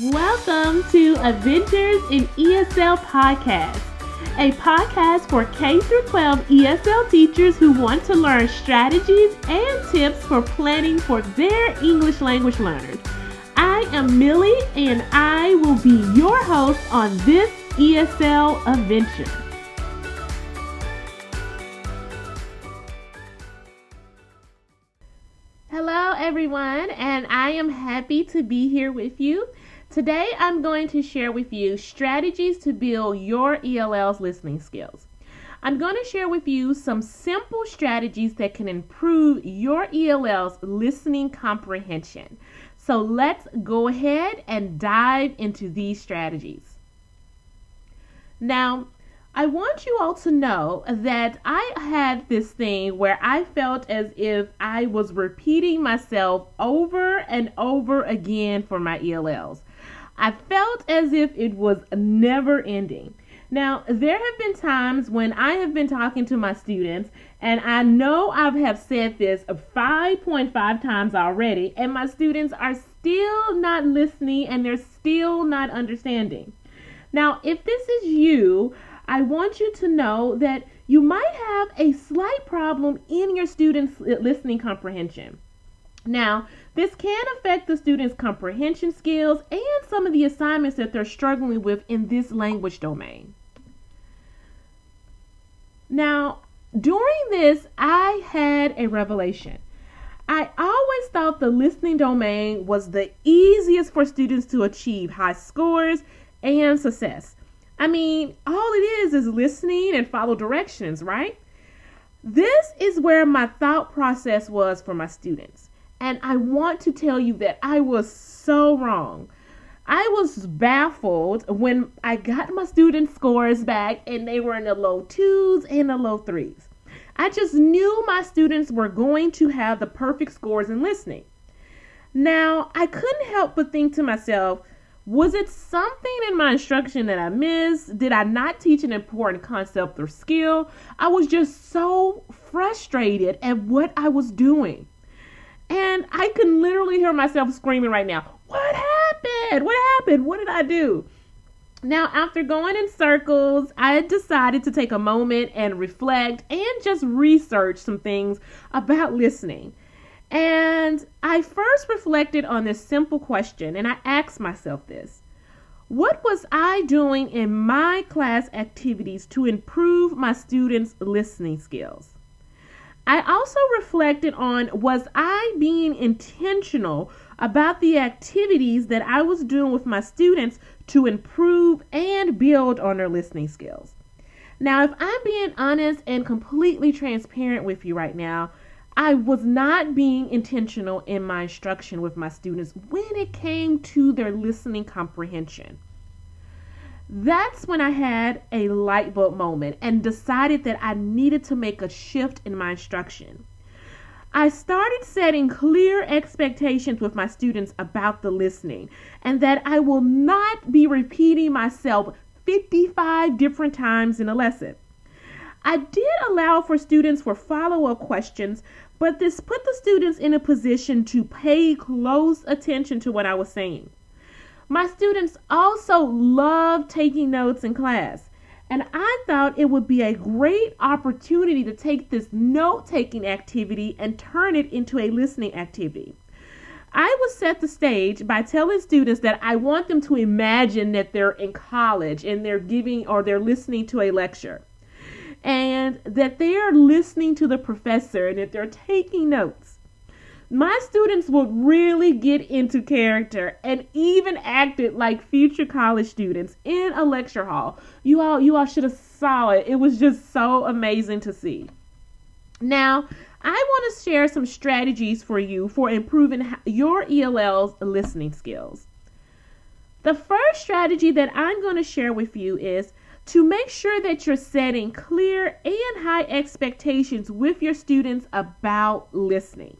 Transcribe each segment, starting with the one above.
Welcome to Adventures in ESL Podcast, a podcast for K 12 ESL teachers who want to learn strategies and tips for planning for their English language learners. I am Millie and I will be your host on this ESL adventure. Hello, everyone, and I am happy to be here with you. Today, I'm going to share with you strategies to build your ELL's listening skills. I'm going to share with you some simple strategies that can improve your ELL's listening comprehension. So let's go ahead and dive into these strategies. Now, I want you all to know that I had this thing where I felt as if I was repeating myself over and over again for my ELLs. I felt as if it was never ending. Now, there have been times when I have been talking to my students, and I know I have said this 5.5 times already, and my students are still not listening and they're still not understanding. Now, if this is you, I want you to know that you might have a slight problem in your students' listening comprehension. Now, this can affect the students' comprehension skills and some of the assignments that they're struggling with in this language domain. Now, during this, I had a revelation. I always thought the listening domain was the easiest for students to achieve high scores and success. I mean, all it is is listening and follow directions, right? This is where my thought process was for my students. And I want to tell you that I was so wrong. I was baffled when I got my student scores back and they were in the low twos and the low threes. I just knew my students were going to have the perfect scores in listening. Now, I couldn't help but think to myself, was it something in my instruction that I missed? Did I not teach an important concept or skill? I was just so frustrated at what I was doing. I can literally hear myself screaming right now, What happened? What happened? What did I do? Now, after going in circles, I decided to take a moment and reflect and just research some things about listening. And I first reflected on this simple question and I asked myself this What was I doing in my class activities to improve my students' listening skills? I also reflected on was I being intentional about the activities that I was doing with my students to improve and build on their listening skills. Now, if I'm being honest and completely transparent with you right now, I was not being intentional in my instruction with my students when it came to their listening comprehension that's when I had a light bulb moment and decided that I needed to make a shift in my instruction. I started setting clear expectations with my students about the listening and that I will not be repeating myself 55 different times in a lesson. I did allow for students for follow up questions, but this put the students in a position to pay close attention to what I was saying. My students also love taking notes in class, and I thought it would be a great opportunity to take this note taking activity and turn it into a listening activity. I would set the stage by telling students that I want them to imagine that they're in college and they're giving or they're listening to a lecture. And that they are listening to the professor and that they're taking notes my students would really get into character and even acted like future college students in a lecture hall. You all you all should have saw it. It was just so amazing to see. Now, I want to share some strategies for you for improving your ELL's listening skills. The first strategy that I'm going to share with you is to make sure that you're setting clear and high expectations with your students about listening.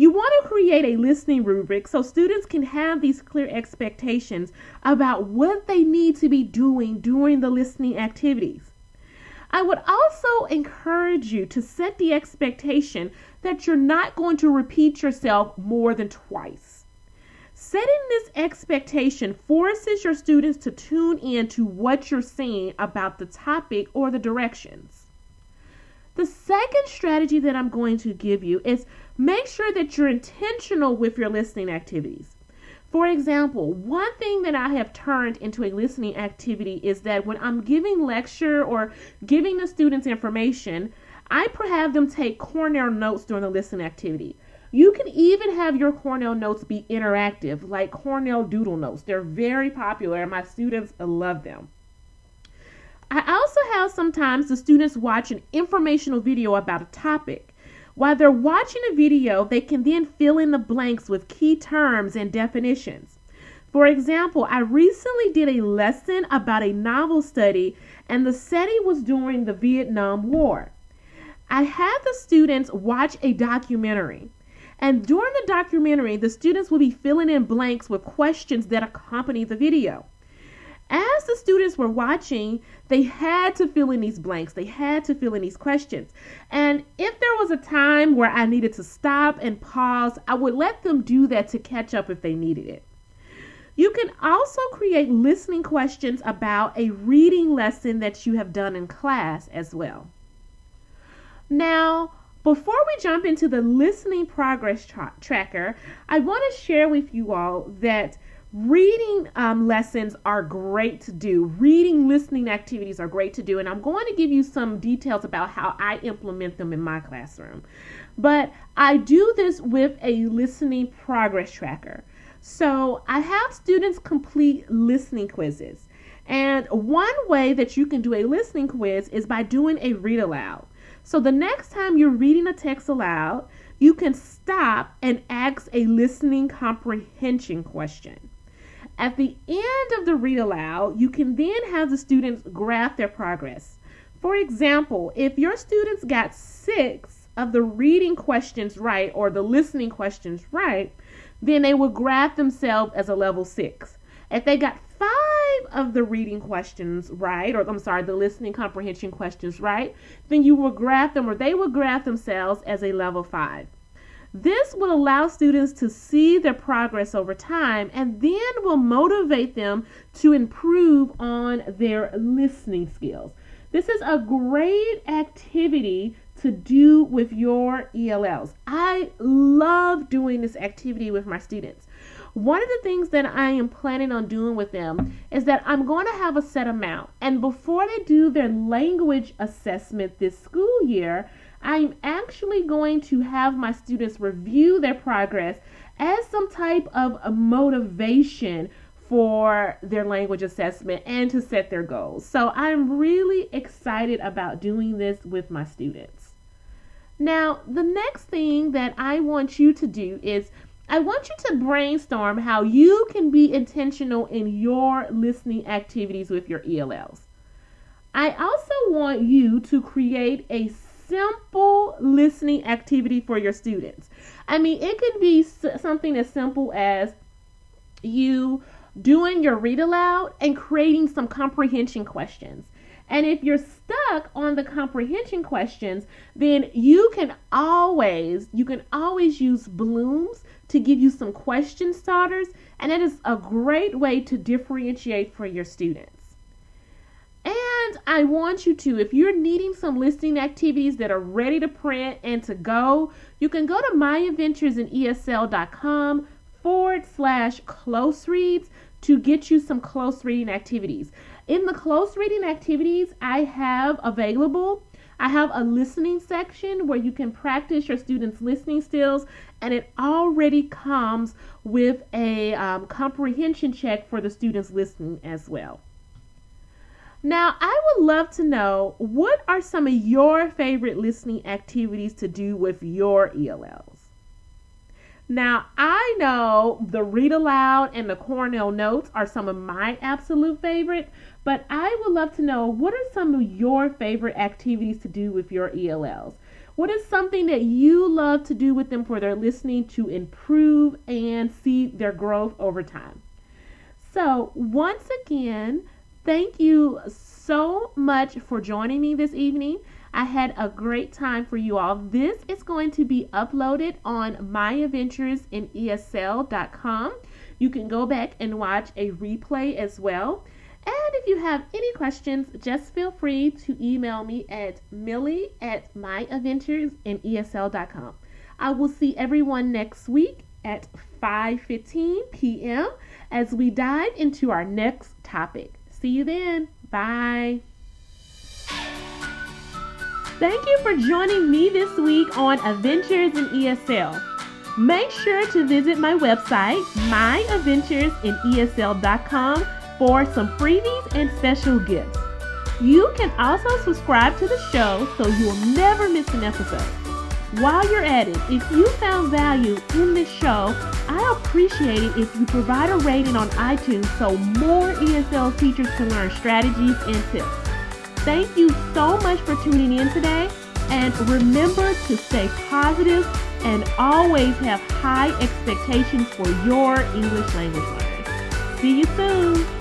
You want to create a listening rubric so students can have these clear expectations about what they need to be doing during the listening activities. I would also encourage you to set the expectation that you're not going to repeat yourself more than twice. Setting this expectation forces your students to tune in to what you're saying about the topic or the directions. The second strategy that I'm going to give you is make sure that you're intentional with your listening activities. For example, one thing that I have turned into a listening activity is that when I'm giving lecture or giving the students information, I have them take Cornell notes during the listening activity. You can even have your Cornell notes be interactive, like Cornell Doodle Notes. They're very popular, and my students love them. I also have sometimes the students watch an informational video about a topic. While they're watching a video, they can then fill in the blanks with key terms and definitions. For example, I recently did a lesson about a novel study, and the setting was during the Vietnam War. I had the students watch a documentary. And during the documentary, the students will be filling in blanks with questions that accompany the video. As the students were watching, they had to fill in these blanks. They had to fill in these questions. And if there was a time where I needed to stop and pause, I would let them do that to catch up if they needed it. You can also create listening questions about a reading lesson that you have done in class as well. Now, before we jump into the listening progress tra- tracker, I want to share with you all that reading um, lessons are great to do. Reading listening activities are great to do, and I'm going to give you some details about how I implement them in my classroom. But I do this with a listening progress tracker. So I have students complete listening quizzes. And one way that you can do a listening quiz is by doing a read aloud. So the next time you're reading a text aloud, you can stop and ask a listening comprehension question. At the end of the read aloud, you can then have the students graph their progress. For example, if your students got six of the reading questions right or the listening questions right, then they would graph themselves as a level six. If they got five of the reading questions right, or I'm sorry, the listening comprehension questions right, then you will graph them or they will graph themselves as a level five. This will allow students to see their progress over time and then will motivate them to improve on their listening skills. This is a great activity to do with your ELLs. I love doing this activity with my students. One of the things that I am planning on doing with them is that I'm going to have a set amount. And before they do their language assessment this school year, I'm actually going to have my students review their progress as some type of a motivation for their language assessment and to set their goals. So I'm really excited about doing this with my students. Now, the next thing that I want you to do is I want you to brainstorm how you can be intentional in your listening activities with your ELLs. I also want you to create a simple listening activity for your students. I mean, it could be something as simple as you doing your read aloud and creating some comprehension questions. And if you're stuck on the comprehension questions, then you can always you can always use Bloom's to give you some question starters, and it is a great way to differentiate for your students. And I want you to, if you're needing some listening activities that are ready to print and to go, you can go to myadventuresinESL.com forward slash close reads to get you some close reading activities. In the close reading activities I have available, I have a listening section where you can practice your students' listening skills, and it already comes with a um, comprehension check for the students listening as well. Now, I would love to know what are some of your favorite listening activities to do with your ELLs? Now, I know the read aloud and the Cornell notes are some of my absolute favorite, but I would love to know what are some of your favorite activities to do with your ELLs? What is something that you love to do with them for their listening to improve and see their growth over time? So, once again, thank you so much for joining me this evening. I had a great time for you all. This is going to be uploaded on myadventuresinESL.com. You can go back and watch a replay as well. And if you have any questions, just feel free to email me at millie at myadventuresinesl.com. I will see everyone next week at 5:15 p.m. as we dive into our next topic. See you then. Bye. Thank you for joining me this week on Adventures in ESL. Make sure to visit my website, myadventuresinesl.com, for some freebies and special gifts. You can also subscribe to the show so you will never miss an episode. While you're at it, if you found value in this show, I appreciate it if you provide a rating on iTunes so more ESL teachers can learn strategies and tips. Thank you so much for tuning in today, and remember to stay positive and always have high expectations for your English language learners. See you soon.